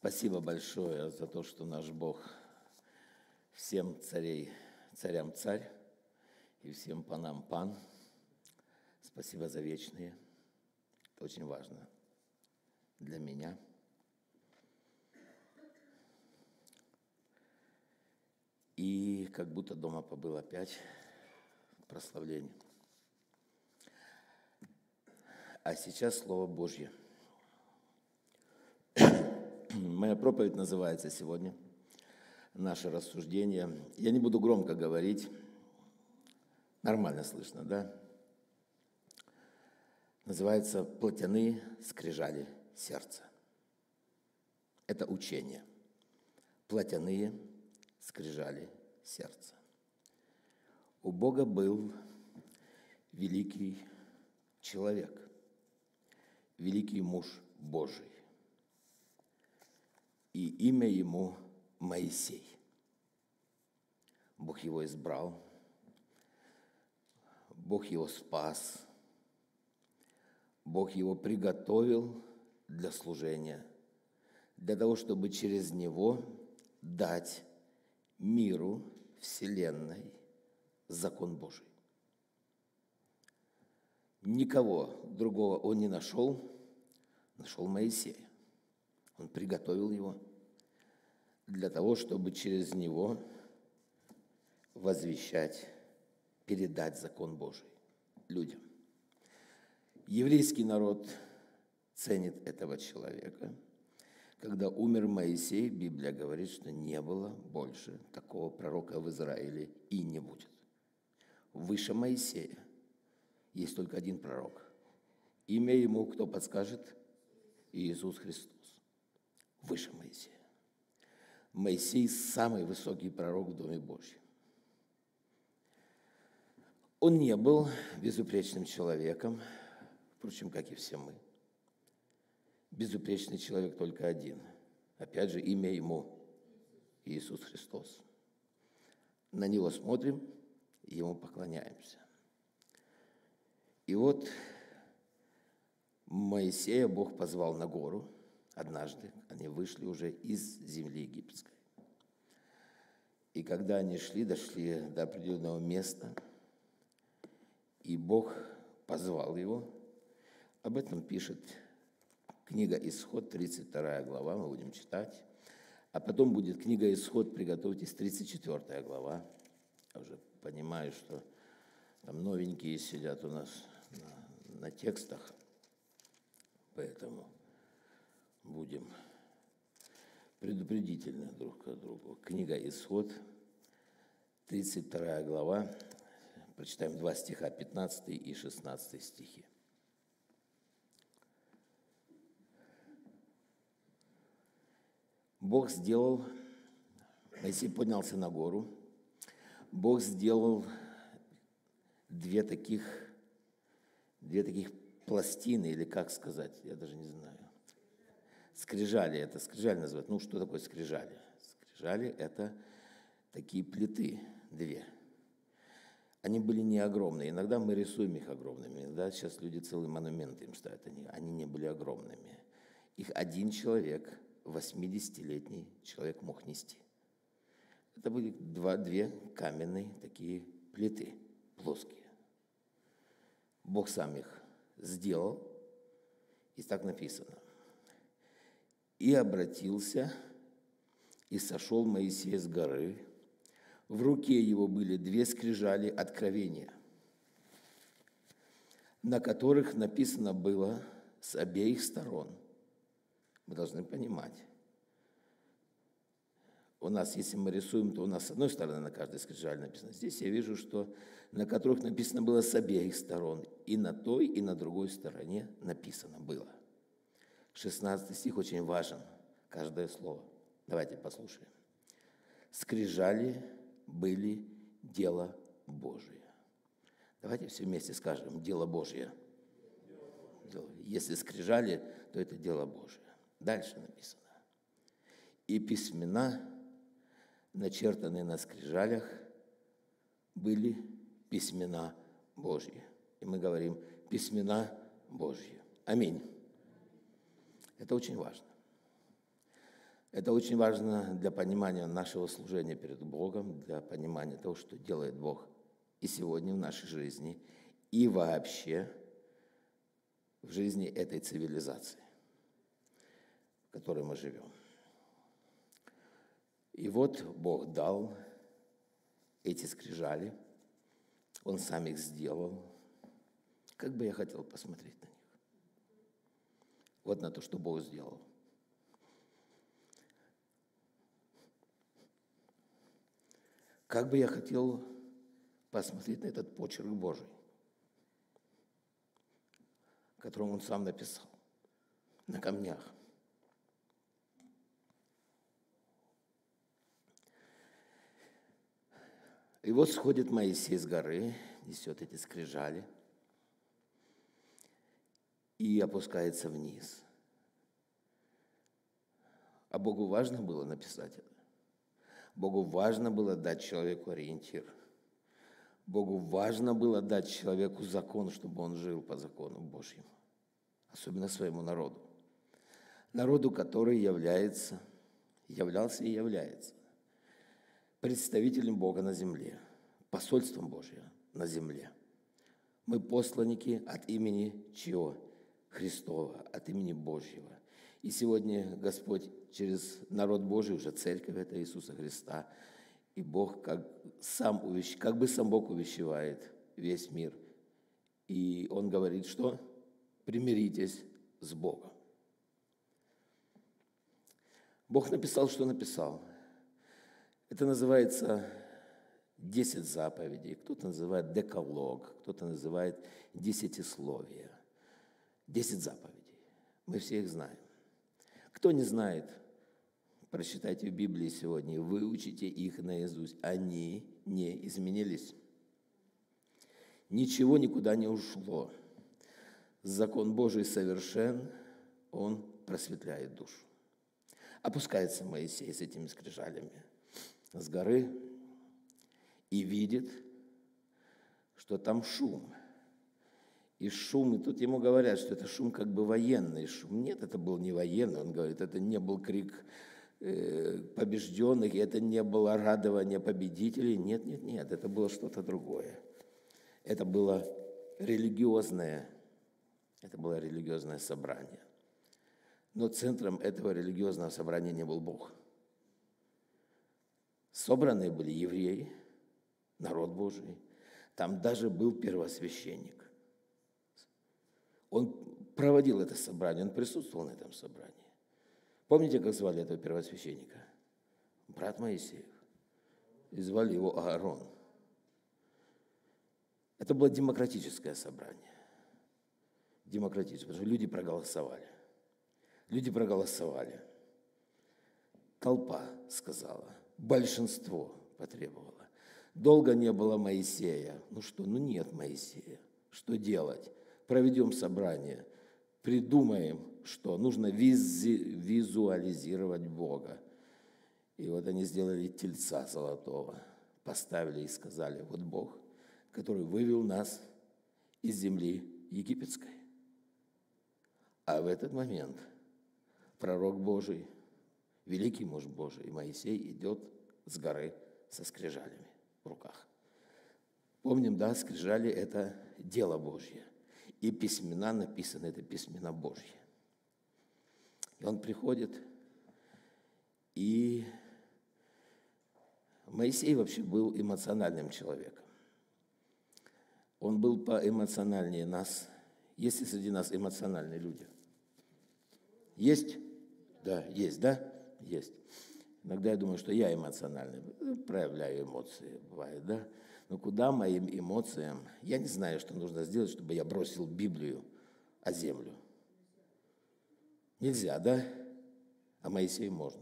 Спасибо большое за то, что наш Бог всем царей, царям царь и всем панам пан. Спасибо за вечные. Это очень важно для меня. И как будто дома побыл опять прославление. А сейчас Слово Божье – Моя проповедь называется сегодня «Наше рассуждение». Я не буду громко говорить. Нормально слышно, да? Называется «Плотяные скрижали сердца». Это учение. Плотяные скрижали сердца. У Бога был великий человек, великий муж Божий и имя ему Моисей. Бог его избрал, Бог его спас, Бог его приготовил для служения, для того, чтобы через него дать миру, Вселенной закон Божий. Никого другого он не нашел, нашел Моисея. Он приготовил его для того, чтобы через него возвещать, передать закон Божий людям. Еврейский народ ценит этого человека. Когда умер Моисей, Библия говорит, что не было больше такого пророка в Израиле и не будет. Выше Моисея есть только один пророк. Имя ему кто подскажет? Иисус Христос выше Моисея. Моисей – самый высокий пророк в Доме Божьем. Он не был безупречным человеком, впрочем, как и все мы. Безупречный человек только один. Опять же, имя ему – Иисус Христос. На него смотрим ему поклоняемся. И вот Моисея Бог позвал на гору – однажды они вышли уже из земли египетской. И когда они шли, дошли до определенного места, и Бог позвал его, об этом пишет книга «Исход», 32 глава, мы будем читать. А потом будет книга «Исход», приготовьтесь, 34 глава. Я уже понимаю, что там новенькие сидят у нас на, на текстах, поэтому – будем предупредительны друг к другу. Книга «Исход», 32 глава, прочитаем два стиха, 15 и 16 стихи. Бог сделал, Моисей поднялся на гору, Бог сделал две таких, две таких пластины, или как сказать, я даже не знаю. Скрижали это, скрижали называют. Ну, что такое скрижали? Скрижали – это такие плиты, две. Они были не огромные. Иногда мы рисуем их огромными. Иногда сейчас люди целые монументы им ставят. Они, они не были огромными. Их один человек, 80-летний человек мог нести. Это были два, две каменные такие плиты, плоские. Бог сам их сделал, и так написано – и обратился, и сошел Моисей с горы. В руке его были две скрижали откровения, на которых написано было с обеих сторон. Мы должны понимать. У нас, если мы рисуем, то у нас с одной стороны на каждой скрижали написано. Здесь я вижу, что на которых написано было с обеих сторон. И на той, и на другой стороне написано было. 16 стих очень важен, каждое слово. Давайте послушаем. «Скрижали были дело Божие». Давайте все вместе скажем «дело Божье». Если скрижали, то это дело Божие. Дальше написано. «И письмена, начертанные на скрижалях, были письмена Божьи». И мы говорим «письмена Божьи». Аминь. Это очень важно. Это очень важно для понимания нашего служения перед Богом, для понимания того, что делает Бог и сегодня в нашей жизни, и вообще в жизни этой цивилизации, в которой мы живем. И вот Бог дал эти скрижали, Он сам их сделал. Как бы я хотел посмотреть на. Вот на то, что Бог сделал. Как бы я хотел посмотреть на этот почерк Божий, которым он сам написал на камнях. И вот сходит Моисей с горы, несет эти скрижали и опускается вниз. А Богу важно было написать это. Богу важно было дать человеку ориентир. Богу важно было дать человеку закон, чтобы он жил по закону Божьему, особенно своему народу. Народу, который является, являлся и является представителем Бога на земле, посольством Божьим на земле. Мы посланники от имени чего? Христова, от имени Божьего. И сегодня Господь через народ Божий, уже церковь это Иисуса Христа, и Бог как, сам увещ... как бы сам Бог увещевает весь мир. И Он говорит, что примиритесь с Богом. Бог написал, что написал. Это называется десять заповедей, кто-то называет декалог, кто-то называет десятисловие. Десять заповедей. Мы все их знаем. Кто не знает, прочитайте в Библии сегодня, выучите их наизусть. Они не изменились. Ничего никуда не ушло. Закон Божий совершен, он просветляет душу. Опускается Моисей с этими скрижалями с горы и видит, что там шум – и шум, и тут ему говорят, что это шум как бы военный шум. Нет, это был не военный, он говорит, это не был крик э, побежденных, это не было радование победителей. Нет, нет, нет, это было что-то другое. Это было религиозное, это было религиозное собрание. Но центром этого религиозного собрания не был Бог. Собранные были евреи, народ Божий. Там даже был первосвященник. Он проводил это собрание, он присутствовал на этом собрании. Помните, как звали этого первосвященника? Брат Моисеев. И звали его Аарон. Это было демократическое собрание. Демократическое, потому что люди проголосовали. Люди проголосовали. Толпа сказала, большинство потребовало. Долго не было Моисея. Ну что, ну нет Моисея. Что делать? Проведем собрание, придумаем, что нужно визуализировать Бога. И вот они сделали тельца золотого, поставили и сказали, вот Бог, который вывел нас из земли египетской. А в этот момент пророк Божий, великий муж Божий, Моисей идет с горы со скрижалями в руках. Помним, да, скрижали – это дело Божье и письмена написаны, это письмена Божьи. И он приходит, и Моисей вообще был эмоциональным человеком. Он был поэмоциональнее нас. Есть ли среди нас эмоциональные люди? Есть? Да, есть, да? Есть. Иногда я думаю, что я эмоциональный, проявляю эмоции, бывает, да? Но куда моим эмоциям? Я не знаю, что нужно сделать, чтобы я бросил Библию о землю. Нельзя, да? А Моисею можно.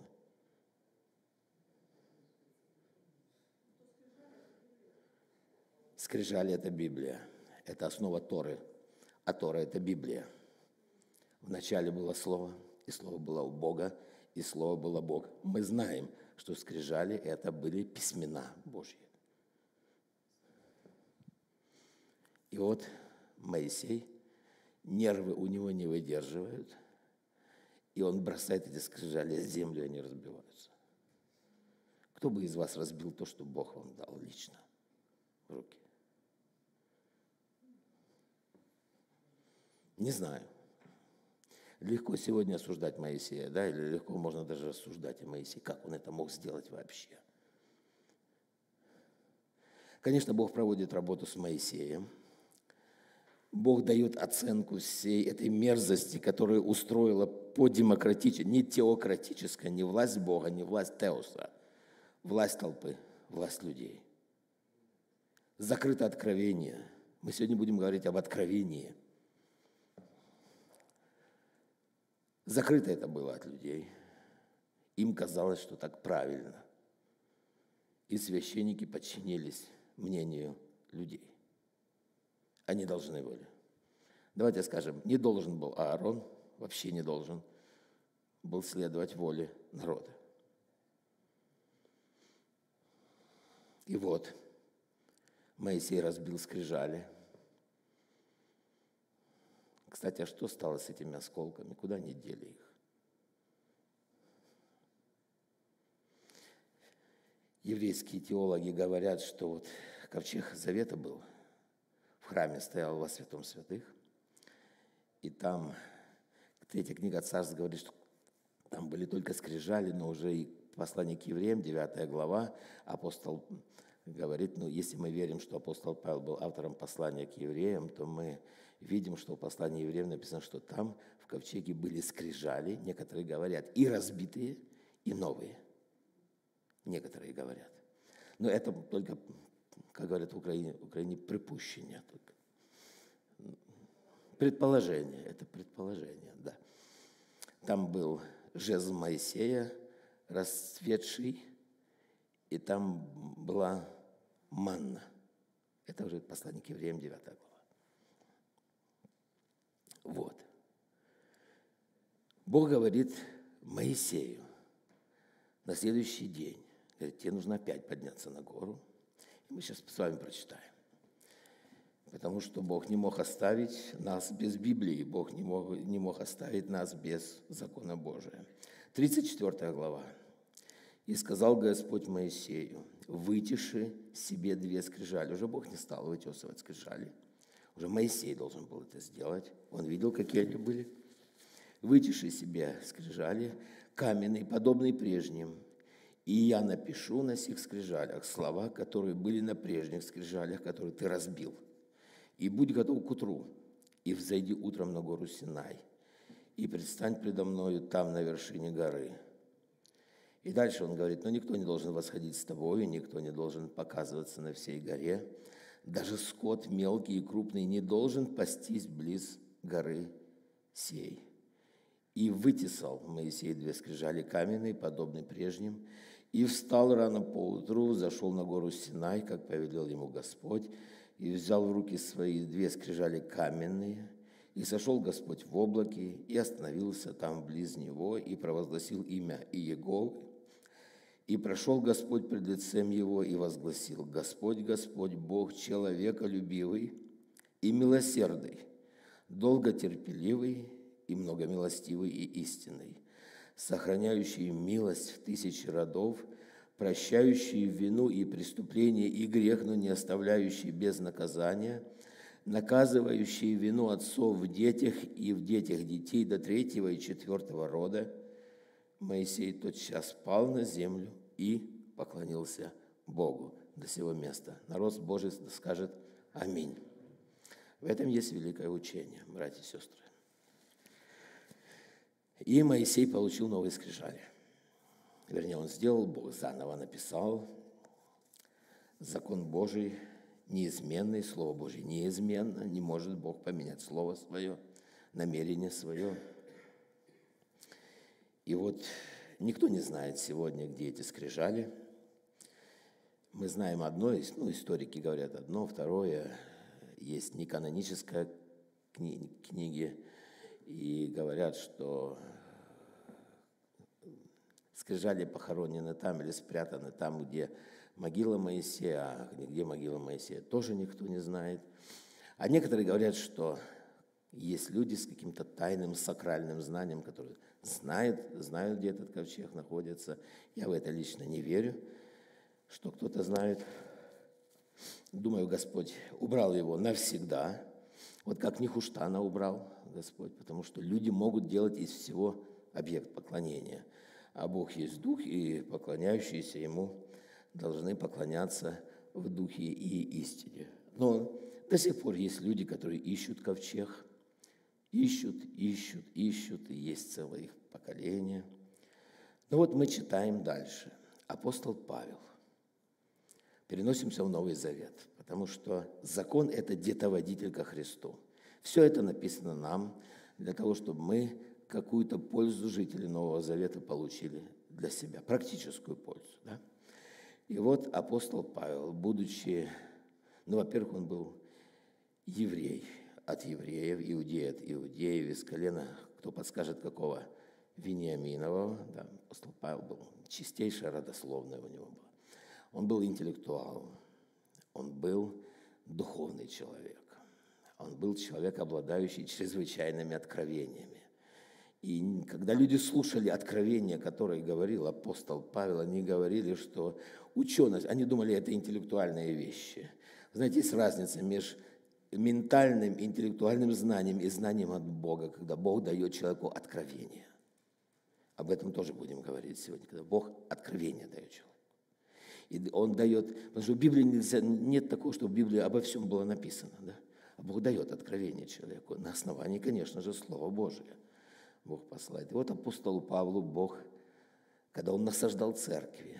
Скрижали – это Библия. Это основа Торы. А Тора – это Библия. Вначале было Слово, и Слово было у Бога, и Слово было Бог. Мы знаем, что скрижали – это были письмена Божьи. И вот Моисей, нервы у него не выдерживают, и он бросает эти скрижали в землю, и они разбиваются. Кто бы из вас разбил то, что Бог вам дал лично в руки? Не знаю. Легко сегодня осуждать Моисея, да, или легко можно даже рассуждать о Моисее, как он это мог сделать вообще. Конечно, Бог проводит работу с Моисеем. Бог дает оценку всей этой мерзости, которую устроила по демократической, не теократическая, не власть Бога, не власть Теоса, власть толпы, власть людей. Закрыто откровение. Мы сегодня будем говорить об откровении – Закрыто это было от людей. Им казалось, что так правильно. И священники подчинились мнению людей. Они должны были. Давайте скажем, не должен был Аарон, вообще не должен был следовать воле народа. И вот Моисей разбил скрижали – кстати, а что стало с этими осколками? Куда они дели их? Еврейские теологи говорят, что вот ковчег Завета был, в храме стоял во святом святых, и там, третья книга Царств говорит, что там были только скрижали, но уже и послание к евреям, 9 глава, апостол говорит, ну, если мы верим, что апостол Павел был автором послания к евреям, то мы видим, что в послании евреям написано, что там в ковчеге были скрижали, некоторые говорят, и разбитые, и новые. Некоторые говорят. Но это только, как говорят в Украине, в Украине припущение только. Предположение, это предположение, да. Там был жезл Моисея, расцветший, и там была манна. Это уже послание к евреям 9 глава. Вот. Бог говорит Моисею на следующий день, говорит, тебе нужно опять подняться на гору. Мы сейчас с вами прочитаем. Потому что Бог не мог оставить нас без Библии, Бог не мог, не мог оставить нас без закона Божия. 34 глава. «И сказал Господь Моисею, вытиши себе две скрижали». Уже Бог не стал вытесывать скрижали – уже Моисей должен был это сделать. Он видел, какие они были. Вытиши себе скрижали, каменные, подобные прежним. И я напишу на сих скрижалях слова, которые были на прежних скрижалях, которые ты разбил. И будь готов к утру, и взойди утром на гору Синай, и предстань предо мною там, на вершине горы. И дальше он говорит, но никто не должен восходить с тобою, никто не должен показываться на всей горе, даже скот мелкий и крупный не должен пастись близ горы сей. И вытесал Моисей две скрижали каменные, подобные прежним, и встал рано поутру, зашел на гору Синай, как повелел ему Господь, и взял в руки свои две скрижали каменные, и сошел Господь в облаке, и остановился там близ него, и провозгласил имя Иеговы, и прошел Господь пред лицем его и возгласил, Господь, Господь, Бог человеколюбивый и милосердный, долготерпеливый и многомилостивый и истинный, сохраняющий милость в тысячи родов, прощающий вину и преступление и грех, но не оставляющий без наказания, наказывающий вину отцов в детях и в детях детей до третьего и четвертого рода, Моисей тотчас пал на землю и поклонился Богу до сего места. Народ Божий скажет Аминь. В этом есть великое учение, братья и сестры. И Моисей получил новые скрижали. Вернее, он сделал, Бог заново написал. Закон Божий неизменный, Слово Божье неизменно, не может Бог поменять Слово Свое, намерение Свое. И вот никто не знает сегодня, где эти скрижали. Мы знаем одно, ну, историки говорят одно, второе, есть неканоническая кни- книги, и говорят, что скрижали похоронены там или спрятаны там, где могила Моисея, а где могила Моисея, тоже никто не знает. А некоторые говорят, что Есть люди с каким-то тайным сакральным знанием, которые знают, знают, где этот ковчег находится. Я в это лично не верю, что кто-то знает. Думаю, Господь убрал его навсегда. Вот как Нихуштана убрал Господь, потому что люди могут делать из всего объект поклонения. А Бог есть Дух, и поклоняющиеся Ему должны поклоняться в Духе и истине. Но до сих пор есть люди, которые ищут ковчег, ищут, ищут, ищут, и есть целое их поколение. Но вот мы читаем дальше. Апостол Павел. Переносимся в Новый Завет, потому что закон – это детоводитель ко Христу. Все это написано нам для того, чтобы мы какую-то пользу жители Нового Завета получили для себя, практическую пользу. Да? И вот апостол Павел, будучи, ну, во-первых, он был еврей от евреев, иудей от иудеев, из колена, кто подскажет, какого, Вениаминова, да, апостол Павел был, чистейшая родословная у него была. Он был интеллектуал, он был духовный человек, он был человек, обладающий чрезвычайными откровениями. И когда люди слушали откровения, которые говорил апостол Павел, они говорили, что ученость, они думали, это интеллектуальные вещи. Знаете, есть разница между ментальным, интеллектуальным знанием и знанием от Бога, когда Бог дает человеку откровение. Об этом тоже будем говорить сегодня, когда Бог откровение дает человеку. И Он дает, потому что в Библии нельзя, нет такого, что в Библии обо всем было написано. Да? А Бог дает откровение человеку на основании, конечно же, Слова Божия. Бог посылает. И вот апостолу Павлу Бог, когда он насаждал церкви,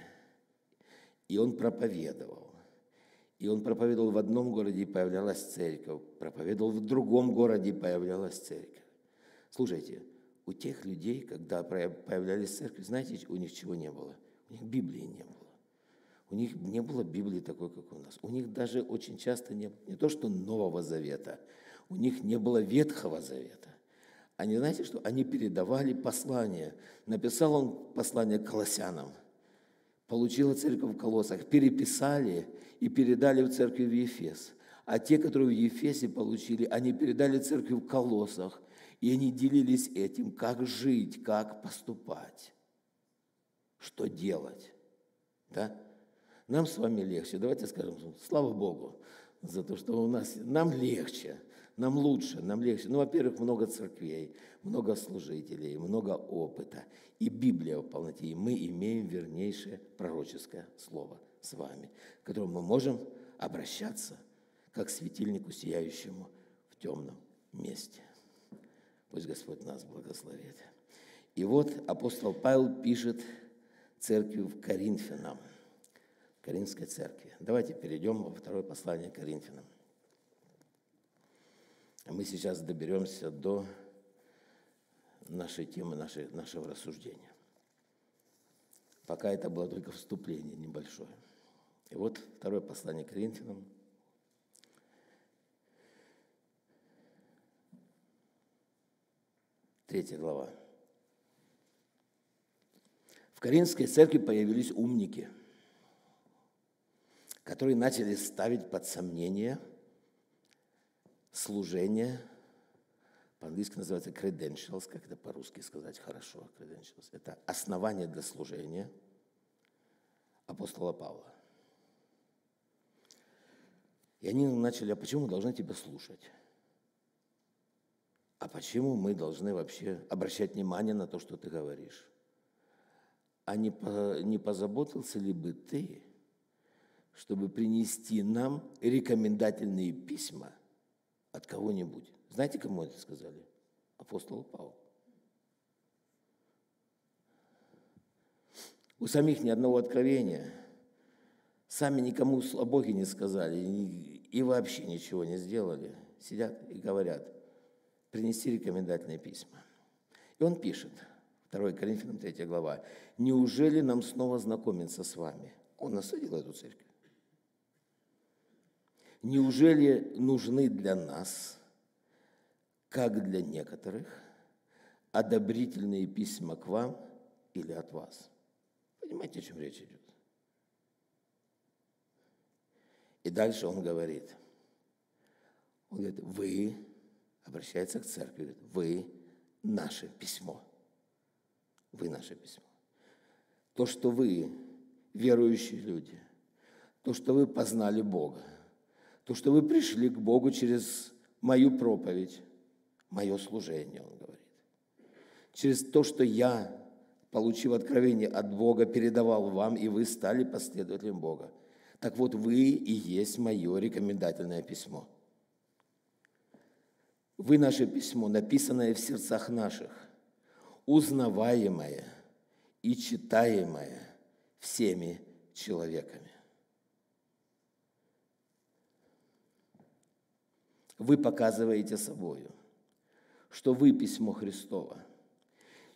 и он проповедовал, и он проповедовал в одном городе, и появлялась церковь, проповедовал в другом городе, и появлялась церковь. Слушайте, у тех людей, когда появлялись церкви, знаете, у них чего не было? У них Библии не было. У них не было Библии такой, как у нас. У них даже очень часто не, не то, что Нового Завета, у них не было Ветхого Завета. Они, знаете что? Они передавали послание. Написал он послание колоссянам. Получила церковь в Колоссах. Переписали и передали в церкви в Ефес. А те, которые в Ефесе получили, они передали церкви в Колоссах. И они делились этим, как жить, как поступать, что делать. Да? Нам с вами легче. Давайте скажем, слава Богу за то, что у нас, нам легче. Нам лучше, нам легче. Ну, во-первых, много церквей, много служителей, много опыта. И Библия в полноте. И мы имеем вернейшее пророческое слово с вами, к которому мы можем обращаться, как светильнику, сияющему в темном месте. Пусть Господь нас благословит. И вот апостол Павел пишет церкви в Коринфянам, Коринфской церкви. Давайте перейдем во второе послание Коринфянам. Мы сейчас доберемся до нашей темы, нашей, нашего рассуждения. Пока это было только вступление небольшое. И вот второе послание Коринфянам. Третья глава. В Каринской церкви появились умники, которые начали ставить под сомнение – служение, по-английски называется credentials, как это по-русски сказать хорошо, credentials, это основание для служения апостола Павла. И они начали, а почему мы должны тебя слушать? А почему мы должны вообще обращать внимание на то, что ты говоришь? А не, по, не позаботился ли бы ты, чтобы принести нам рекомендательные письма от кого-нибудь. Знаете, кому это сказали? Апостолу Павлу. У самих ни одного откровения. Сами никому о Боге не сказали и вообще ничего не сделали. Сидят и говорят, принести рекомендательные письма. И он пишет, 2 Коринфянам 3 глава, «Неужели нам снова знакомиться с вами?» Он насадил эту церковь. Неужели нужны для нас, как для некоторых, одобрительные письма к вам или от вас? Понимаете, о чем речь идет? И дальше он говорит, он говорит, вы обращается к церкви, говорит, вы наше письмо. Вы наше письмо. То, что вы, верующие люди, то, что вы познали Бога, то, что вы пришли к Богу через мою проповедь, мое служение, он говорит. Через то, что я, получив откровение от Бога, передавал вам, и вы стали последователем Бога. Так вот, вы и есть мое рекомендательное письмо. Вы наше письмо, написанное в сердцах наших, узнаваемое и читаемое всеми человеками. Вы показываете собою, что вы письмо Христово,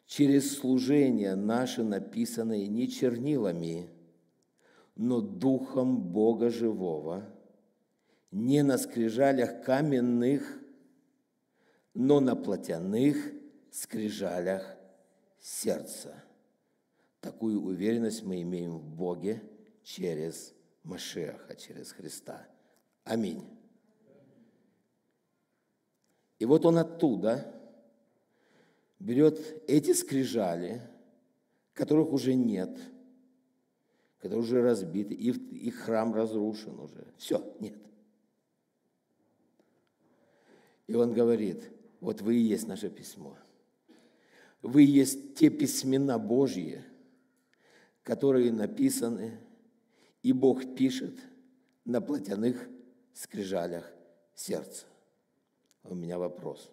через служение наше написанное не чернилами – но Духом Бога Живого, не на скрижалях каменных, но на плотяных скрижалях сердца. Такую уверенность мы имеем в Боге через Машеха, через Христа. Аминь. И вот он оттуда берет эти скрижали, которых уже нет – которые уже разбиты, и их храм разрушен уже. Все, нет. И он говорит, вот вы и есть наше письмо. Вы и есть те письмена Божьи, которые написаны, и Бог пишет на плотяных скрижалях сердца. У меня вопрос.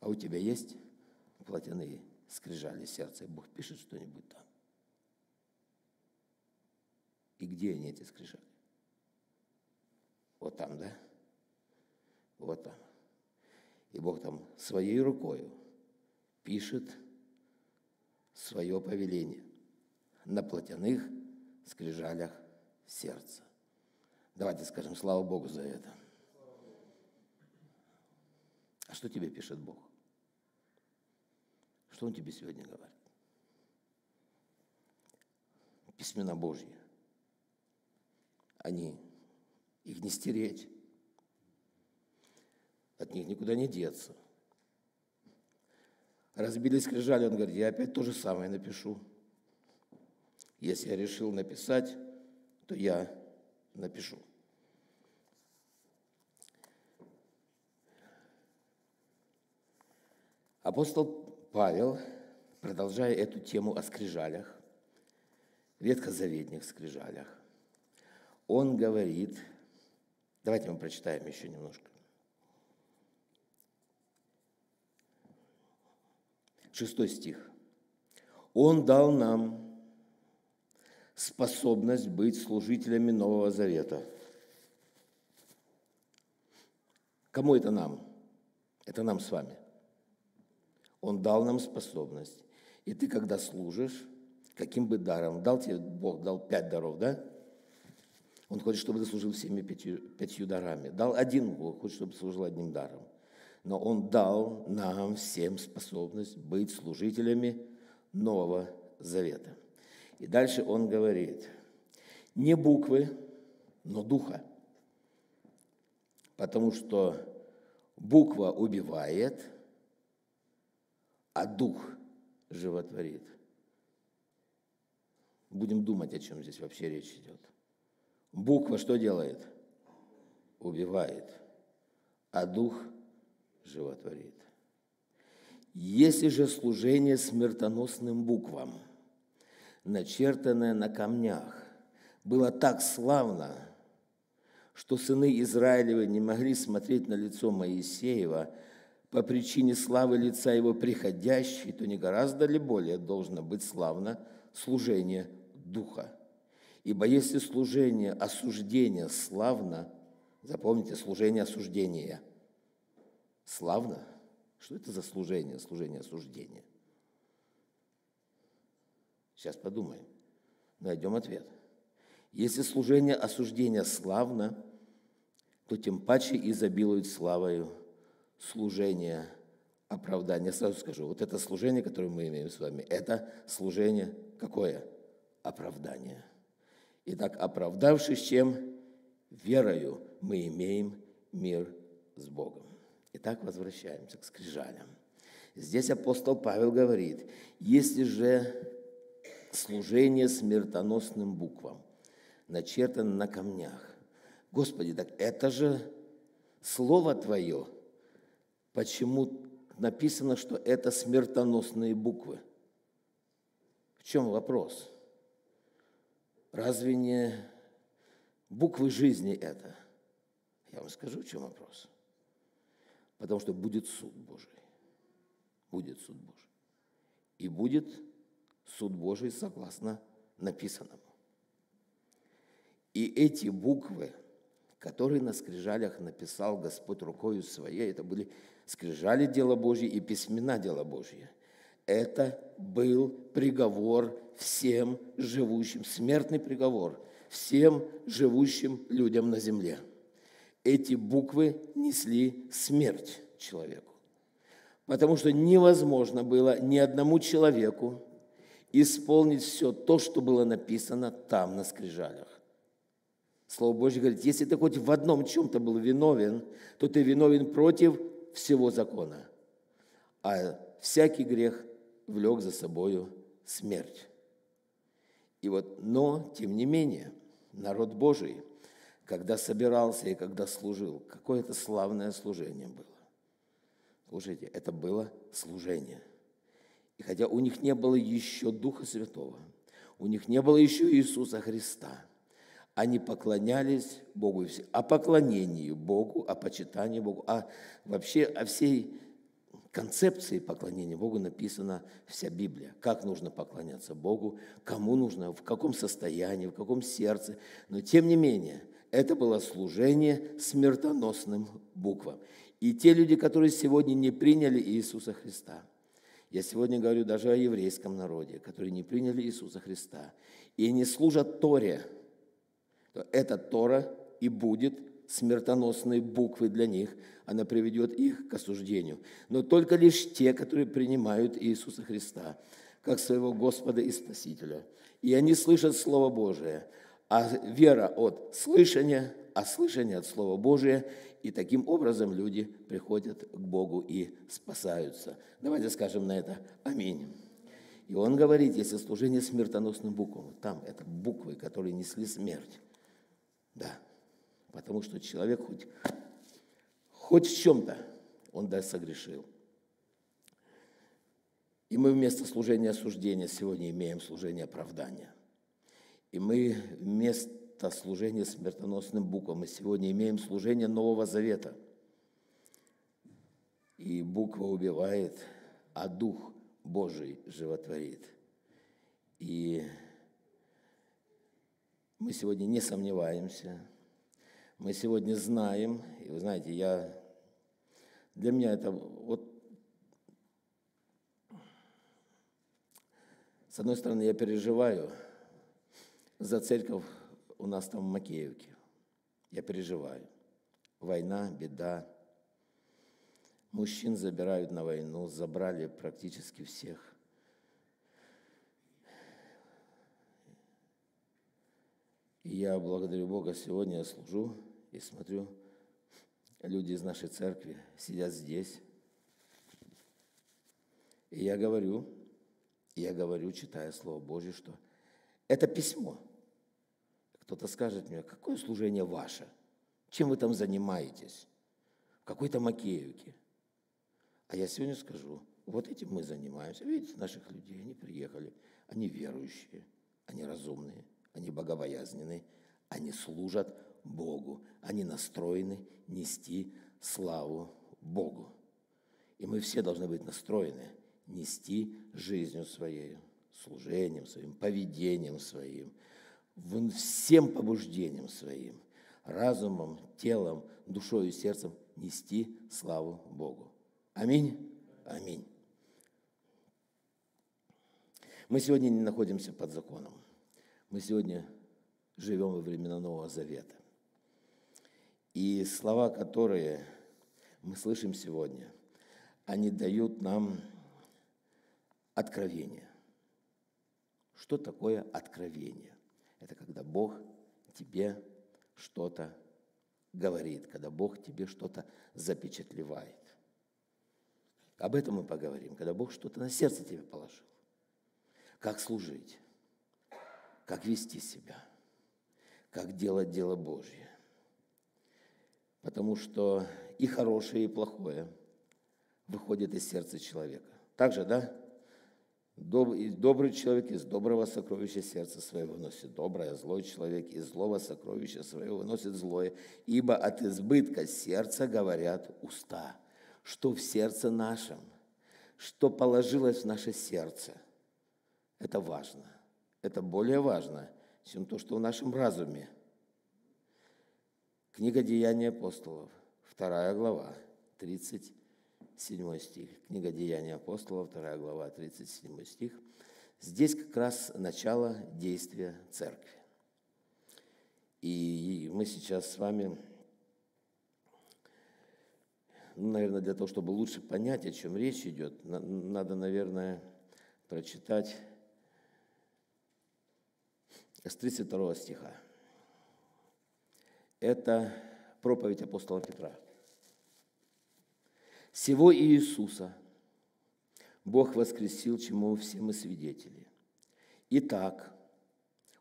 А у тебя есть плотяные скрижали сердца, и Бог пишет что-нибудь там? И где они, эти скрижали? Вот там, да? Вот там. И Бог там своей рукой пишет свое повеление на плотяных скрижалях сердца. Давайте скажем, слава Богу за это. Что тебе пишет Бог? Что Он тебе сегодня говорит? Письмена Божьи они, их не стереть, от них никуда не деться. Разбили скрижали, он говорит, я опять то же самое напишу. Если я решил написать, то я напишу. Апостол Павел, продолжая эту тему о скрижалях, ветхозаветных скрижалях, он говорит, давайте мы прочитаем еще немножко. Шестой стих. Он дал нам способность быть служителями Нового Завета. Кому это нам? Это нам с вами. Он дал нам способность. И ты, когда служишь, каким бы даром, дал тебе Бог, дал пять даров, да? Он хочет, чтобы ты служил всеми пятью, пятью дарами. Дал один Бог, хочет, чтобы служил одним даром. Но Он дал нам всем способность быть служителями Нового Завета. И дальше Он говорит, не буквы, но духа. Потому что буква убивает, а дух животворит. Будем думать, о чем здесь вообще речь идет. Буква что делает? Убивает, а дух животворит. Если же служение смертоносным буквам, начертанное на камнях, было так славно, что сыны Израилевы не могли смотреть на лицо Моисеева по причине славы лица его приходящей, то не гораздо ли более должно быть славно служение Духа? Ибо если служение осуждения славно, запомните, служение осуждения славно, что это за служение, служение осуждения? Сейчас подумаем, найдем ответ. Если служение осуждения славно, то тем паче изобилует славою служение оправдания. Сразу скажу, вот это служение, которое мы имеем с вами, это служение какое? Оправдание. Итак, оправдавшись чем? Верою мы имеем мир с Богом. Итак, возвращаемся к скрижалям. Здесь апостол Павел говорит, если же служение смертоносным буквам начертано на камнях, Господи, так это же Слово Твое, почему написано, что это смертоносные буквы? В чем вопрос? Разве не буквы жизни это? Я вам скажу, в чем вопрос. Потому что будет суд Божий. Будет суд Божий. И будет суд Божий согласно написанному. И эти буквы, которые на скрижалях написал Господь рукою своей, это были скрижали дела Божьи и письмена дела Божьи. Это был приговор всем живущим, смертный приговор всем живущим людям на земле. Эти буквы несли смерть человеку. Потому что невозможно было ни одному человеку исполнить все то, что было написано там, на скрижалях. Слово Божье говорит, если ты хоть в одном чем-то был виновен, то ты виновен против всего закона. А всякий грех влек за собою смерть. И вот, но, тем не менее, народ Божий, когда собирался и когда служил, какое это славное служение было. Слушайте, это было служение. И хотя у них не было еще Духа Святого, у них не было еще Иисуса Христа, они поклонялись Богу, о поклонении Богу, о почитании Богу, а вообще о всей концепции поклонения Богу написана вся Библия. Как нужно поклоняться Богу, кому нужно, в каком состоянии, в каком сердце. Но тем не менее, это было служение смертоносным буквам. И те люди, которые сегодня не приняли Иисуса Христа, я сегодня говорю даже о еврейском народе, которые не приняли Иисуса Христа, и не служат Торе, то эта Тора и будет смертоносные буквы для них, она приведет их к осуждению. Но только лишь те, которые принимают Иисуса Христа как своего Господа и Спасителя. И они слышат Слово Божие, а вера от слышания, а слышание от Слова Божия, и таким образом люди приходят к Богу и спасаются. Давайте скажем на это «Аминь». И он говорит, если служение смертоносным буквам, там это буквы, которые несли смерть. Да, Потому что человек хоть, хоть в чем-то он да согрешил. И мы вместо служения осуждения сегодня имеем служение оправдания. И мы вместо служения смертоносным буквам мы сегодня имеем служение Нового Завета. И буква убивает, а Дух Божий животворит. И мы сегодня не сомневаемся – мы сегодня знаем, и вы знаете, я, для меня это вот, с одной стороны, я переживаю за церковь у нас там в Макеевке. Я переживаю. Война, беда. Мужчин забирают на войну, забрали практически всех. И я благодарю Бога, сегодня я служу и смотрю, люди из нашей церкви сидят здесь. И я говорю, я говорю, читая Слово Божье, что это письмо. Кто-то скажет мне, какое служение ваше? Чем вы там занимаетесь? В какой-то Макеевке. А я сегодня скажу, вот этим мы занимаемся. Видите, наших людей, они приехали, они верующие, они разумные, они богобоязненные, они служат Богу. Они настроены нести славу Богу. И мы все должны быть настроены нести жизнью своей, служением своим, поведением своим, всем побуждением своим, разумом, телом, душой и сердцем нести славу Богу. Аминь. Аминь. Мы сегодня не находимся под законом. Мы сегодня живем во времена Нового Завета. И слова, которые мы слышим сегодня, они дают нам откровение. Что такое откровение? Это когда Бог тебе что-то говорит, когда Бог тебе что-то запечатлевает. Об этом мы поговорим, когда Бог что-то на сердце тебе положил. Как служить, как вести себя, как делать дело Божье. Потому что и хорошее, и плохое выходит из сердца человека. Так же, да? Добрый человек из доброго сокровища сердца своего выносит доброе, злой человек из злого сокровища своего выносит злое. Ибо от избытка сердца говорят уста. Что в сердце нашем, что положилось в наше сердце, это важно. Это более важно, чем то, что в нашем разуме. Книга Деяний апостолов, вторая глава, 30 7 стих. Книга Деяний апостолов, 2 глава, 37 стих. Здесь как раз начало действия церкви. И мы сейчас с вами, ну, наверное, для того, чтобы лучше понять, о чем речь идет, надо, наверное, прочитать с 32 стиха. Это проповедь апостола Петра – Сего Иисуса Бог воскресил, чему все мы свидетели. Итак,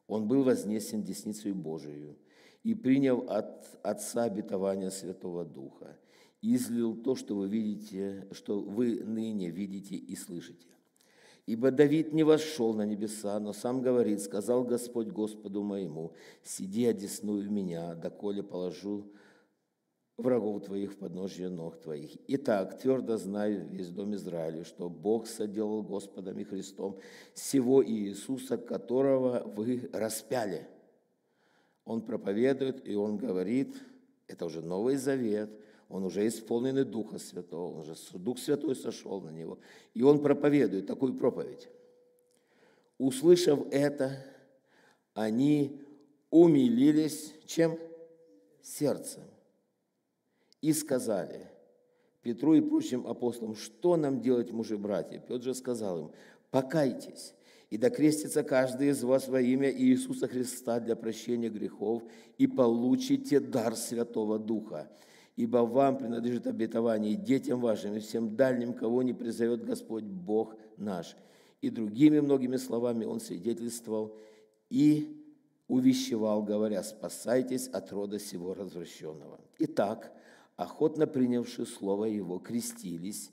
Он был вознесен десницей Божию и, приняв от Отца обетования Святого Духа, излил то, что вы видите, что вы ныне видите и слышите. Ибо Давид не вошел на небеса, но сам говорит, сказал Господь Господу моему, сиди одесную меня, доколе положу врагов твоих в подножье ног твоих. Итак, твердо знаю весь дом Израиля, что Бог соделал Господом и Христом всего Иисуса, которого вы распяли. Он проповедует, и он говорит, это уже Новый Завет, он уже исполненный Духа Святого, он уже Дух Святой сошел на него, и он проповедует такую проповедь. Услышав это, они умилились чем? Сердцем и сказали Петру и прочим апостолам, что нам делать, мужи-братья? Петр же сказал им, покайтесь, и докрестится каждый из вас во имя Иисуса Христа для прощения грехов, и получите дар Святого Духа. Ибо вам принадлежит обетование и детям вашим, и всем дальним, кого не призовет Господь Бог наш. И другими многими словами он свидетельствовал и увещевал, говоря, спасайтесь от рода сего развращенного. Итак, охотно принявшие слово его, крестились,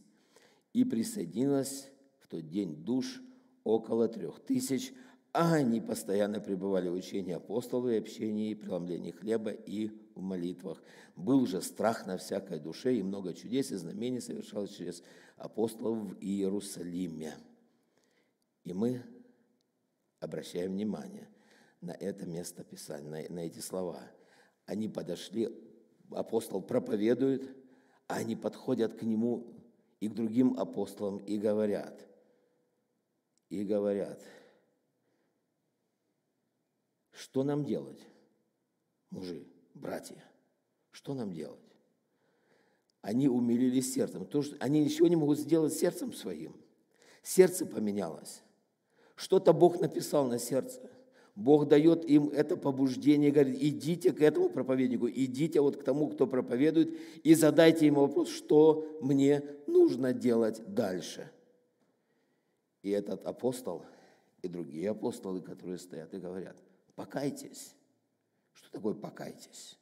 и присоединилось в тот день душ около трех тысяч, а они постоянно пребывали в учении апостолов и общении, и преломлении хлеба и в молитвах. Был же страх на всякой душе, и много чудес и знамений совершалось через апостолов в Иерусалиме. И мы обращаем внимание на это место Писания, на, на эти слова. Они подошли апостол проповедует, а они подходят к нему и к другим апостолам и говорят, и говорят, что нам делать, мужи, братья, что нам делать? Они умилились сердцем. То, что они ничего не могут сделать сердцем своим. Сердце поменялось. Что-то Бог написал на сердце – Бог дает им это побуждение, говорит, идите к этому проповеднику, идите вот к тому, кто проповедует, и задайте ему вопрос, что мне нужно делать дальше. И этот апостол, и другие апостолы, которые стоят и говорят, покайтесь. Что такое покайтесь?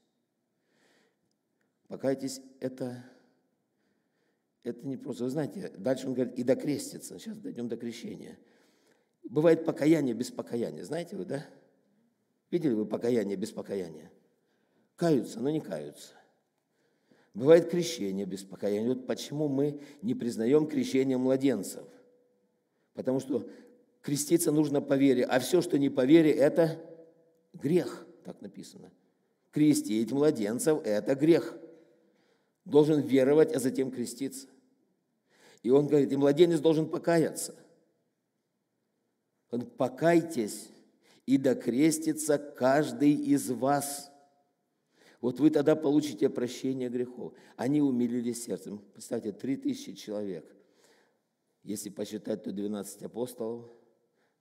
Покайтесь – это, это не просто, вы знаете, дальше он говорит, и докреститься. Сейчас дойдем до крещения – Бывает покаяние без покаяния. Знаете вы, да? Видели вы покаяние без покаяния? Каются, но не каются. Бывает крещение без покаяния. Вот почему мы не признаем крещение младенцев. Потому что креститься нужно по вере, а все, что не по вере, это грех, так написано. Крестить младенцев – это грех. Должен веровать, а затем креститься. И он говорит, и младенец должен покаяться – покайтесь, и докрестится каждый из вас. Вот вы тогда получите прощение грехов. Они умилили сердцем. Представьте, три тысячи человек. Если посчитать, то 12 апостолов,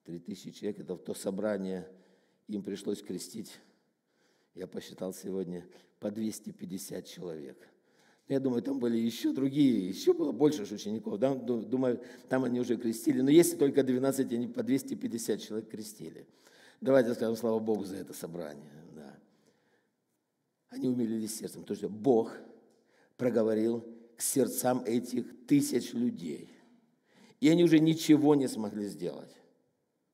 три тысячи человек, это в то собрание, им пришлось крестить, я посчитал сегодня, по 250 человек. Я думаю, там были еще другие, еще было больше учеников. Да? Думаю, там они уже крестили. Но если только 12, они по 250 человек крестили. Давайте скажем слава Богу за это собрание. Да. Они умилились сердцем, потому что Бог проговорил к сердцам этих тысяч людей. И они уже ничего не смогли сделать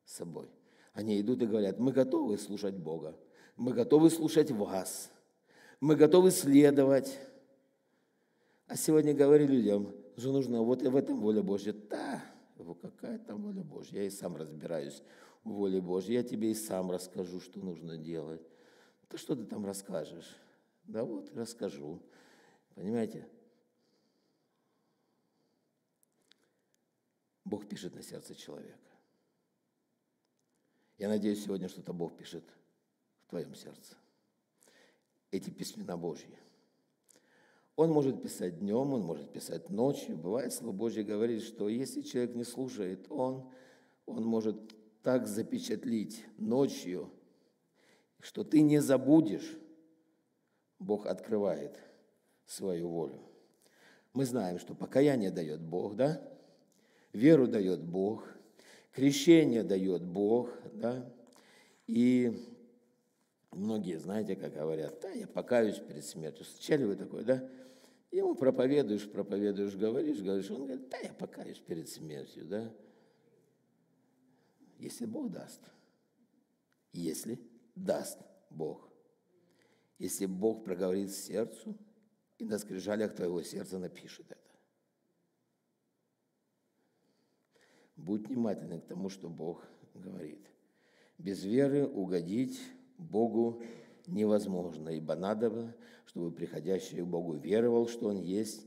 с собой. Они идут и говорят, мы готовы слушать Бога, мы готовы слушать вас, мы готовы следовать. А сегодня говорю людям, что нужно вот в этом воля Божья. Да, какая там воля Божья, я и сам разбираюсь в воле Божьей, я тебе и сам расскажу, что нужно делать. Да что ты там расскажешь? Да вот, расскажу. Понимаете? Бог пишет на сердце человека. Я надеюсь, сегодня что-то Бог пишет в твоем сердце. Эти письмена Божьи. Он может писать днем, он может писать ночью. Бывает, Слово Божье говорит, что если человек не слушает, он, он может так запечатлить ночью, что ты не забудешь, Бог открывает свою волю. Мы знаем, что покаяние дает Бог, да? Веру дает Бог, крещение дает Бог, да? И многие, знаете, как говорят, да, я покаюсь перед смертью. Встречали вы такое, да? Ему проповедуешь, проповедуешь, говоришь, говоришь, он говорит, да, я покаюсь перед смертью, да? Если Бог даст. Если даст Бог. Если Бог проговорит сердцу, и на скрижалях твоего сердца напишет это. Будь внимательным к тому, что Бог говорит. Без веры угодить Богу невозможно, ибо надо, чтобы приходящий к Богу веровал, что Он есть,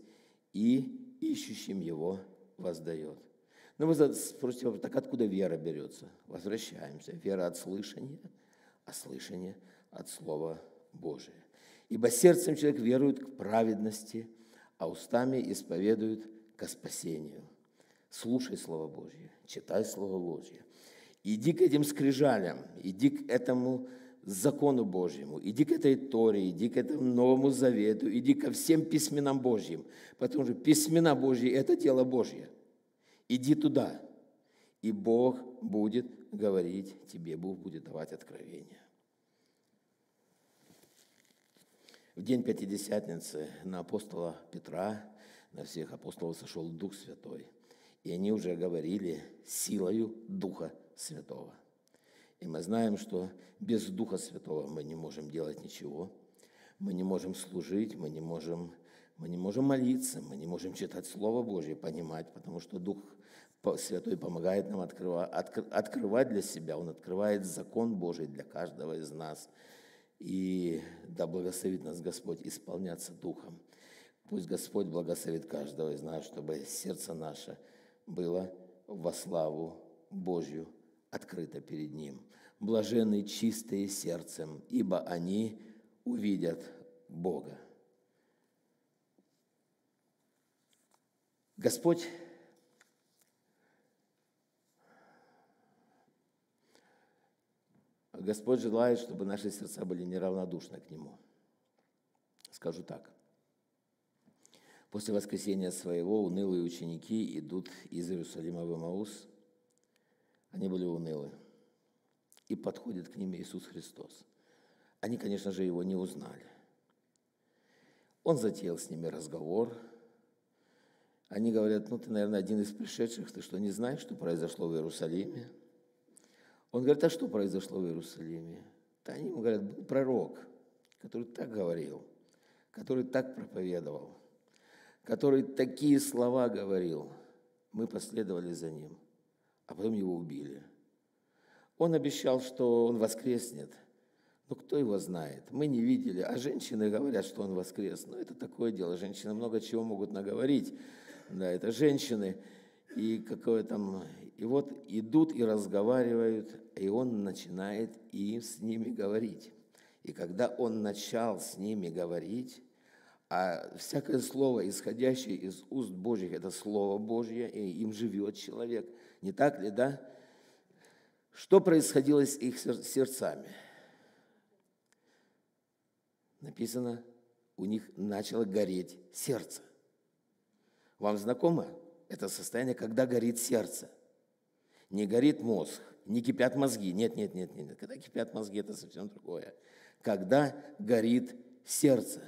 и ищущим Его воздает. Но ну, вы спросите, так откуда вера берется? Возвращаемся. Вера от слышания, а слышание от Слова Божия. Ибо сердцем человек верует к праведности, а устами исповедует ко спасению. Слушай Слово Божье, читай Слово Божье. Иди к этим скрижалям, иди к этому закону Божьему, иди к этой Торе, иди к этому Новому Завету, иди ко всем письменам Божьим, потому что письмена Божьи – это дело Божье – Иди туда, и Бог будет говорить тебе, Бог будет давать откровения. В день Пятидесятницы на апостола Петра, на всех апостолов сошел Дух Святой. И они уже говорили силою Духа Святого. И мы знаем, что без Духа Святого мы не можем делать ничего. Мы не можем служить, мы не можем, мы не можем молиться, мы не можем читать Слово Божье, понимать, потому что Дух Святой помогает нам открывать, для себя, Он открывает закон Божий для каждого из нас. И да благословит нас Господь исполняться Духом. Пусть Господь благословит каждого из нас, чтобы сердце наше было во славу Божью открыто перед Ним. Блаженны чистые сердцем, ибо они увидят Бога. Господь Господь желает, чтобы наши сердца были неравнодушны к Нему. Скажу так. После воскресения своего унылые ученики идут из Иерусалима в Имаус. Они были унылы. И подходит к ним Иисус Христос. Они, конечно же, его не узнали. Он затеял с ними разговор. Они говорят, ну ты, наверное, один из пришедших, ты что, не знаешь, что произошло в Иерусалиме? Он говорит, а что произошло в Иерусалиме? Да они ему говорят, был пророк, который так говорил, который так проповедовал, который такие слова говорил. Мы последовали за ним, а потом его убили. Он обещал, что он воскреснет. Но кто его знает? Мы не видели. А женщины говорят, что он воскрес. Ну, это такое дело. Женщины много чего могут наговорить. Да, это женщины. И какое там и вот идут и разговаривают, и он начинает и с ними говорить. И когда он начал с ними говорить, а всякое слово, исходящее из уст Божьих, это Слово Божье, и им живет человек. Не так ли, да? Что происходило с их сердцами? Написано, у них начало гореть сердце. Вам знакомо это состояние, когда горит сердце? Не горит мозг, не кипят мозги. Нет, нет, нет, нет. Когда кипят мозги, это совсем другое. Когда горит сердце.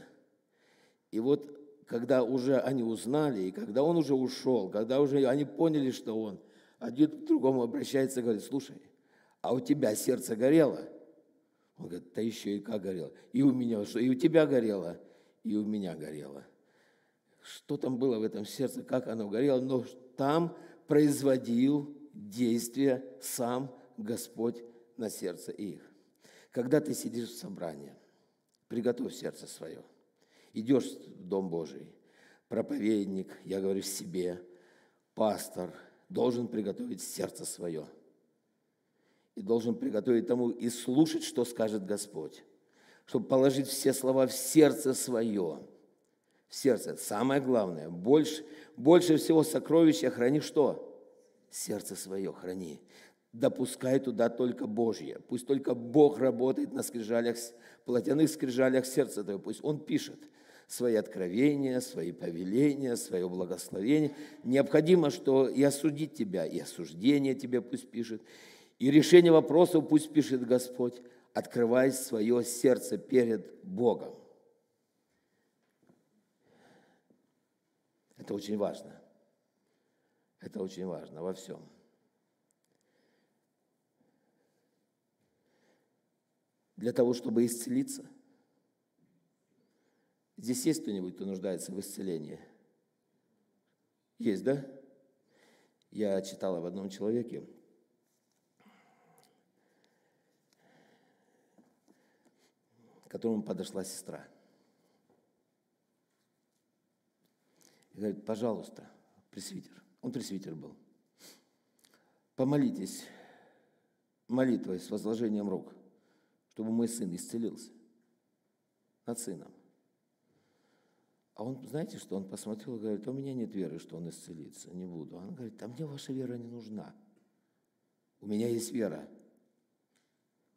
И вот когда уже они узнали, и когда он уже ушел, когда уже они поняли, что он, один к другому обращается и говорит, слушай, а у тебя сердце горело? Он говорит, да еще и как горело. И у меня, что и у тебя горело, и у меня горело. Что там было в этом сердце, как оно горело, но там производил действие сам Господь на сердце их. Когда ты сидишь в собрании, приготовь сердце свое. Идешь в Дом Божий, проповедник, я говорю себе, пастор, должен приготовить сердце свое. И должен приготовить тому и слушать, что скажет Господь чтобы положить все слова в сердце свое. В сердце. Самое главное. Больше, больше всего сокровища храни что? Сердце свое храни. Допускай туда только Божье. Пусть только Бог работает на скрижалях, плотяных скрижалях сердца твоего. Пусть Он пишет свои откровения, свои повеления, свое благословение. Необходимо, что и осудить тебя, и осуждение тебе пусть пишет, и решение вопросов пусть пишет Господь открывай свое сердце перед Богом. Это очень важно. Это очень важно во всем. Для того, чтобы исцелиться. Здесь есть кто-нибудь, кто нуждается в исцелении? Есть, да? Я читал об одном человеке, к которому подошла сестра. И говорит, пожалуйста, пресвитер. Он пресвитер был. Помолитесь молитвой с возложением рук, чтобы мой сын исцелился над сыном. А он, знаете, что он посмотрел и говорит, у меня нет веры, что он исцелится, не буду. Он говорит, а мне ваша вера не нужна. У меня есть вера.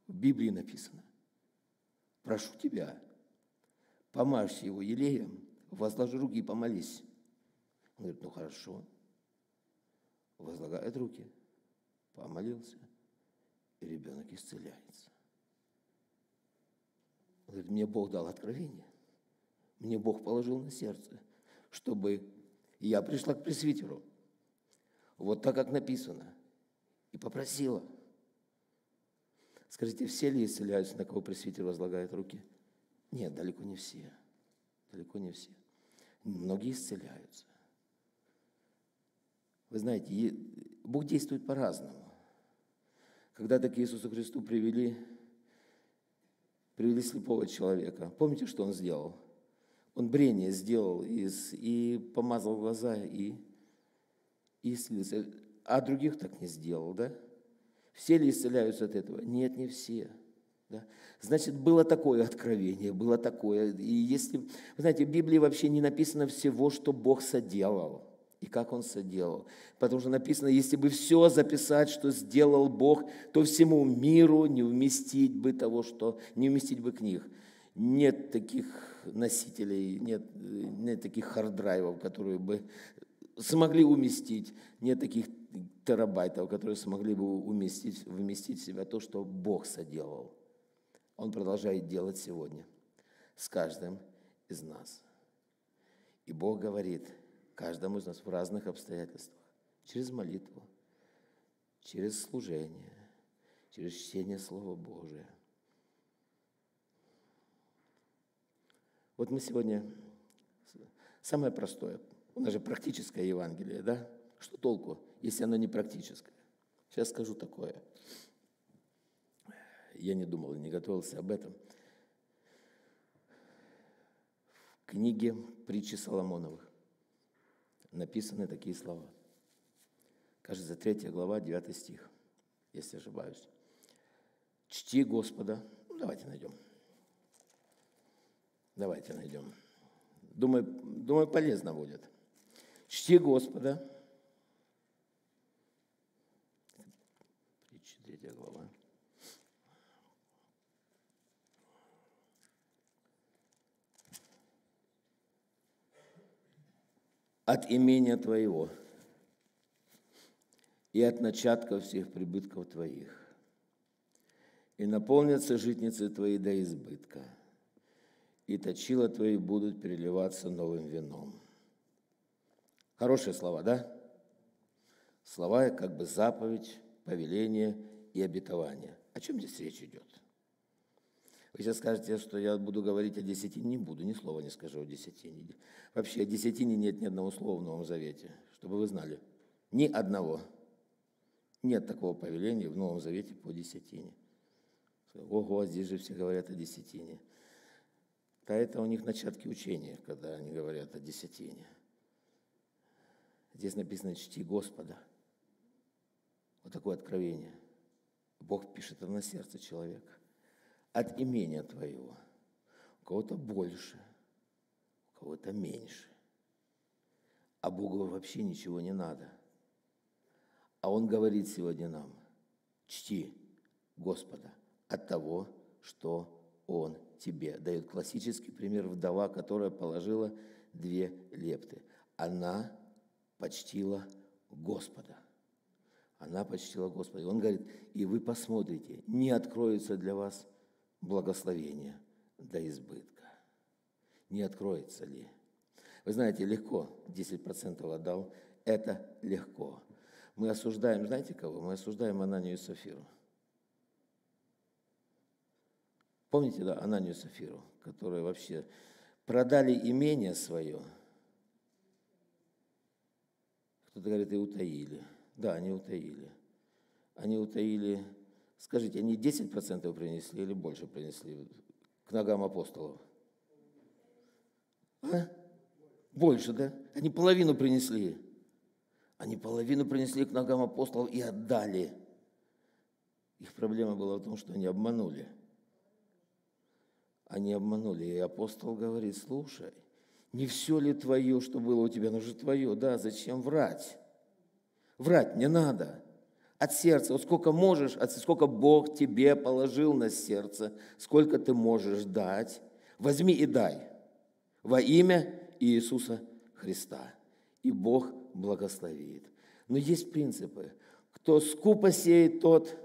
В Библии написано прошу тебя, помажь его елеем, возложи руки и помолись. Он говорит, ну хорошо. Возлагает руки, помолился, и ребенок исцеляется. Он говорит, мне Бог дал откровение. Мне Бог положил на сердце, чтобы я пришла к пресвитеру, вот так, как написано, и попросила – Скажите, все ли исцеляются, на кого пресвитер возлагает руки? Нет, далеко не все. Далеко не все. Многие исцеляются. Вы знаете, Бог действует по-разному. Когда-то к Иисусу Христу привели, привели слепого человека. Помните, что он сделал? Он брение сделал из, и помазал глаза, и, и исцелился. А других так не сделал, да? Все ли исцеляются от этого? Нет, не все. Да? Значит, было такое откровение, было такое. И если, вы знаете, в Библии вообще не написано всего, что Бог соделал и как Он соделал. Потому что написано, если бы все записать, что сделал Бог, то всему миру не вместить бы того, что не вместить бы книг. Нет таких носителей, нет, нет таких харддрайвов, которые бы смогли уместить, нет таких терабайтов, которые смогли бы уместить, вместить в себя то, что Бог соделал. Он продолжает делать сегодня с каждым из нас. И Бог говорит каждому из нас в разных обстоятельствах, через молитву, через служение, через чтение Слова Божия. Вот мы сегодня самое простое, у нас же практическое Евангелие, да? Что толку, если оно не практическое? Сейчас скажу такое. Я не думал, не готовился об этом. В книге притчи Соломоновых написаны такие слова. Кажется, третья глава, 9 стих, если ошибаюсь. «Чти Господа». Ну, давайте найдем. Давайте найдем. Думаю, думаю, полезно будет. «Чти Господа» третья глава. от имения Твоего и от начатков всех прибытков Твоих. И наполнятся житницы Твои до избытка, и точила Твои будут переливаться новым вином. Хорошие слова, да? Слова как бы заповедь, повеление и обетование. О чем здесь речь идет? Вы сейчас скажете, что я буду говорить о десятине, не буду, ни слова не скажу о десятине. Вообще о десятине нет ни одного слова в Новом Завете, чтобы вы знали. Ни одного. Нет такого повеления в Новом Завете по десятине. Ого, здесь же все говорят о десятине. Да это у них начатки учения, когда они говорят о десятине. Здесь написано «чти Господа». Вот такое откровение. Бог пишет это на сердце человека. От имения твоего. У кого-то больше, у кого-то меньше. А Богу вообще ничего не надо. А Он говорит сегодня нам, чти Господа от того, что Он тебе. Дает классический пример вдова, которая положила две лепты. Она почтила Господа. Она почтила Господа. И он говорит, и вы посмотрите, не откроется для вас благословение до избытка. Не откроется ли? Вы знаете, легко, 10% отдал, это легко. Мы осуждаем, знаете кого? Мы осуждаем Ананию и Сафиру. Помните, да, Ананию Сафиру, которые вообще продали имение свое – кто-то говорит, и утаили. Да, они утаили. Они утаили, скажите, они 10% принесли или больше принесли к ногам апостолов? А? Больше, да? Они половину принесли. Они половину принесли к ногам апостолов и отдали. Их проблема была в том, что они обманули. Они обманули. И апостол говорит, слушай, не все ли твое, что было у тебя, но же твое. Да, зачем врать? Врать не надо. От сердца, вот сколько можешь, от сколько Бог тебе положил на сердце, сколько ты можешь дать, возьми и дай во имя Иисуса Христа. И Бог благословит. Но есть принципы. Кто скупо сеет, тот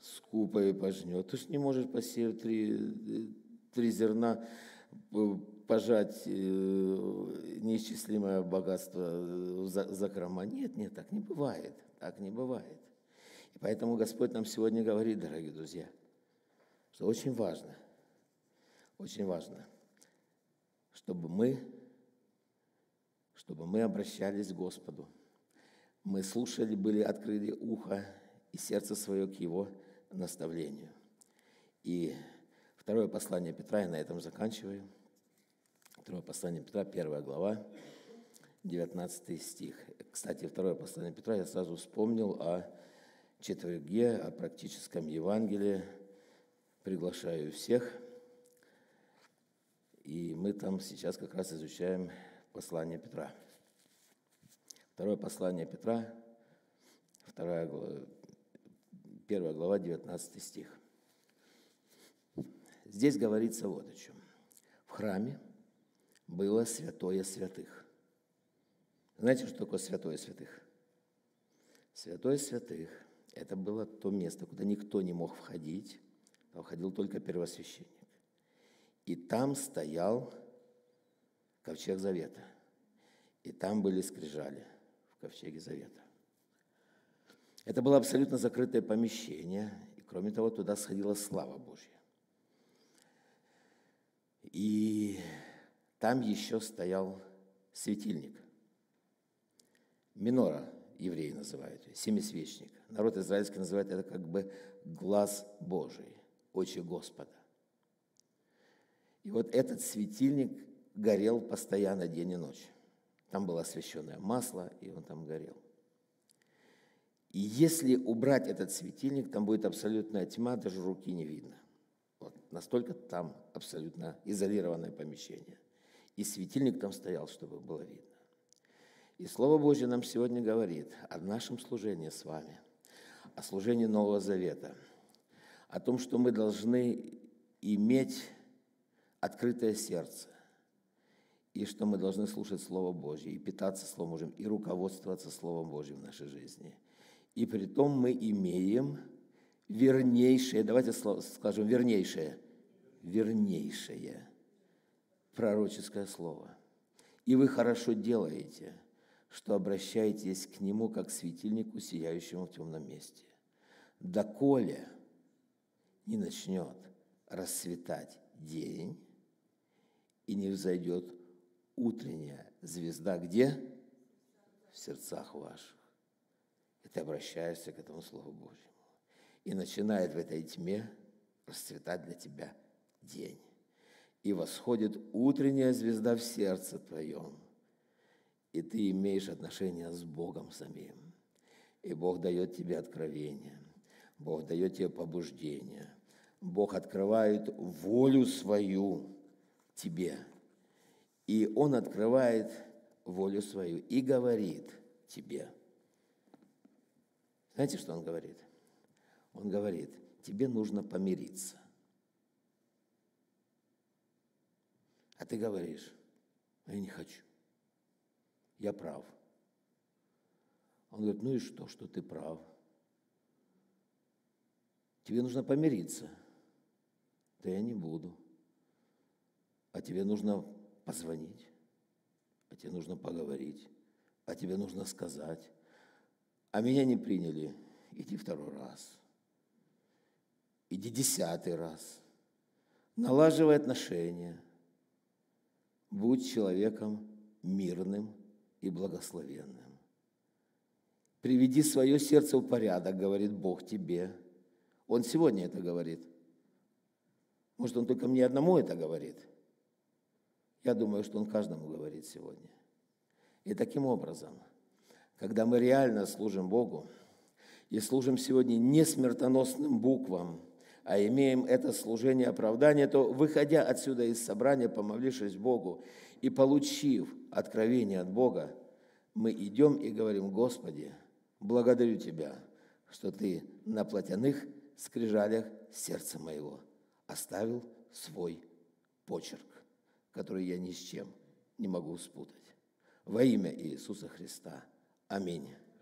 скупо и пожнет. Ты же не можешь посеять три, три зерна пожать э, неисчислимое богатство за закрома. Нет, нет, так не бывает. Так не бывает. И поэтому Господь нам сегодня говорит, дорогие друзья, что очень важно, очень важно, чтобы мы, чтобы мы обращались к Господу. Мы слушали, были открыли ухо и сердце свое к Его наставлению. И второе послание Петра, я на этом заканчиваю – Второе послание Петра, первая глава, 19 стих. Кстати, второе послание Петра я сразу вспомнил о четверге, о практическом Евангелии. Приглашаю всех. И мы там сейчас как раз изучаем послание Петра. Второе послание Петра, вторая первая глава, 19 стих. Здесь говорится вот о чем. В храме – было святое святых. Знаете, что такое святое святых? Святое святых – это было то место, куда никто не мог входить, а входил только первосвященник. И там стоял ковчег завета. И там были скрижали в ковчеге завета. Это было абсолютно закрытое помещение, и кроме того, туда сходила слава Божья. И там еще стоял светильник. Минора евреи называют семисвечник. Народ израильский называет это как бы глаз Божий, очи Господа. И вот этот светильник горел постоянно день и ночь. Там было освященное масло, и он там горел. И если убрать этот светильник, там будет абсолютная тьма, даже руки не видно. Вот настолько там абсолютно изолированное помещение – и светильник там стоял, чтобы было видно. И Слово Божье нам сегодня говорит о нашем служении с вами, о служении Нового Завета, о том, что мы должны иметь открытое сердце и что мы должны слушать Слово Божье, и питаться Словом Божьим, и руководствоваться Словом Божьим в нашей жизни. И при том мы имеем вернейшее, давайте скажем, вернейшее, вернейшее пророческое слово. И вы хорошо делаете, что обращаетесь к нему, как к светильнику, сияющему в темном месте. Доколе не начнет расцветать день, и не взойдет утренняя звезда где? В сердцах ваших. И ты обращаешься к этому Слову Божьему. И начинает в этой тьме расцветать для тебя день. И восходит утренняя звезда в сердце твоем. И ты имеешь отношение с Богом самим. И Бог дает тебе откровение. Бог дает тебе побуждение. Бог открывает волю свою тебе. И Он открывает волю свою и говорит тебе. Знаете, что Он говорит? Он говорит, тебе нужно помириться. А ты говоришь, я не хочу. Я прав. Он говорит, ну и что, что ты прав? Тебе нужно помириться. Да я не буду. А тебе нужно позвонить, а тебе нужно поговорить, а тебе нужно сказать. А меня не приняли. Иди второй раз. Иди десятый раз. Налаживай отношения. Будь человеком мирным и благословенным. Приведи свое сердце в порядок, говорит Бог тебе. Он сегодня это говорит. Может, он только мне одному это говорит – я думаю, что Он каждому говорит сегодня. И таким образом, когда мы реально служим Богу и служим сегодня не смертоносным буквам, а имеем это служение оправдания, то, выходя отсюда из собрания, помолившись Богу и получив откровение от Бога, мы идем и говорим, Господи, благодарю Тебя, что Ты на платяных скрижалях сердца моего оставил свой почерк который я ни с чем не могу спутать. Во имя Иисуса Христа. Аминь.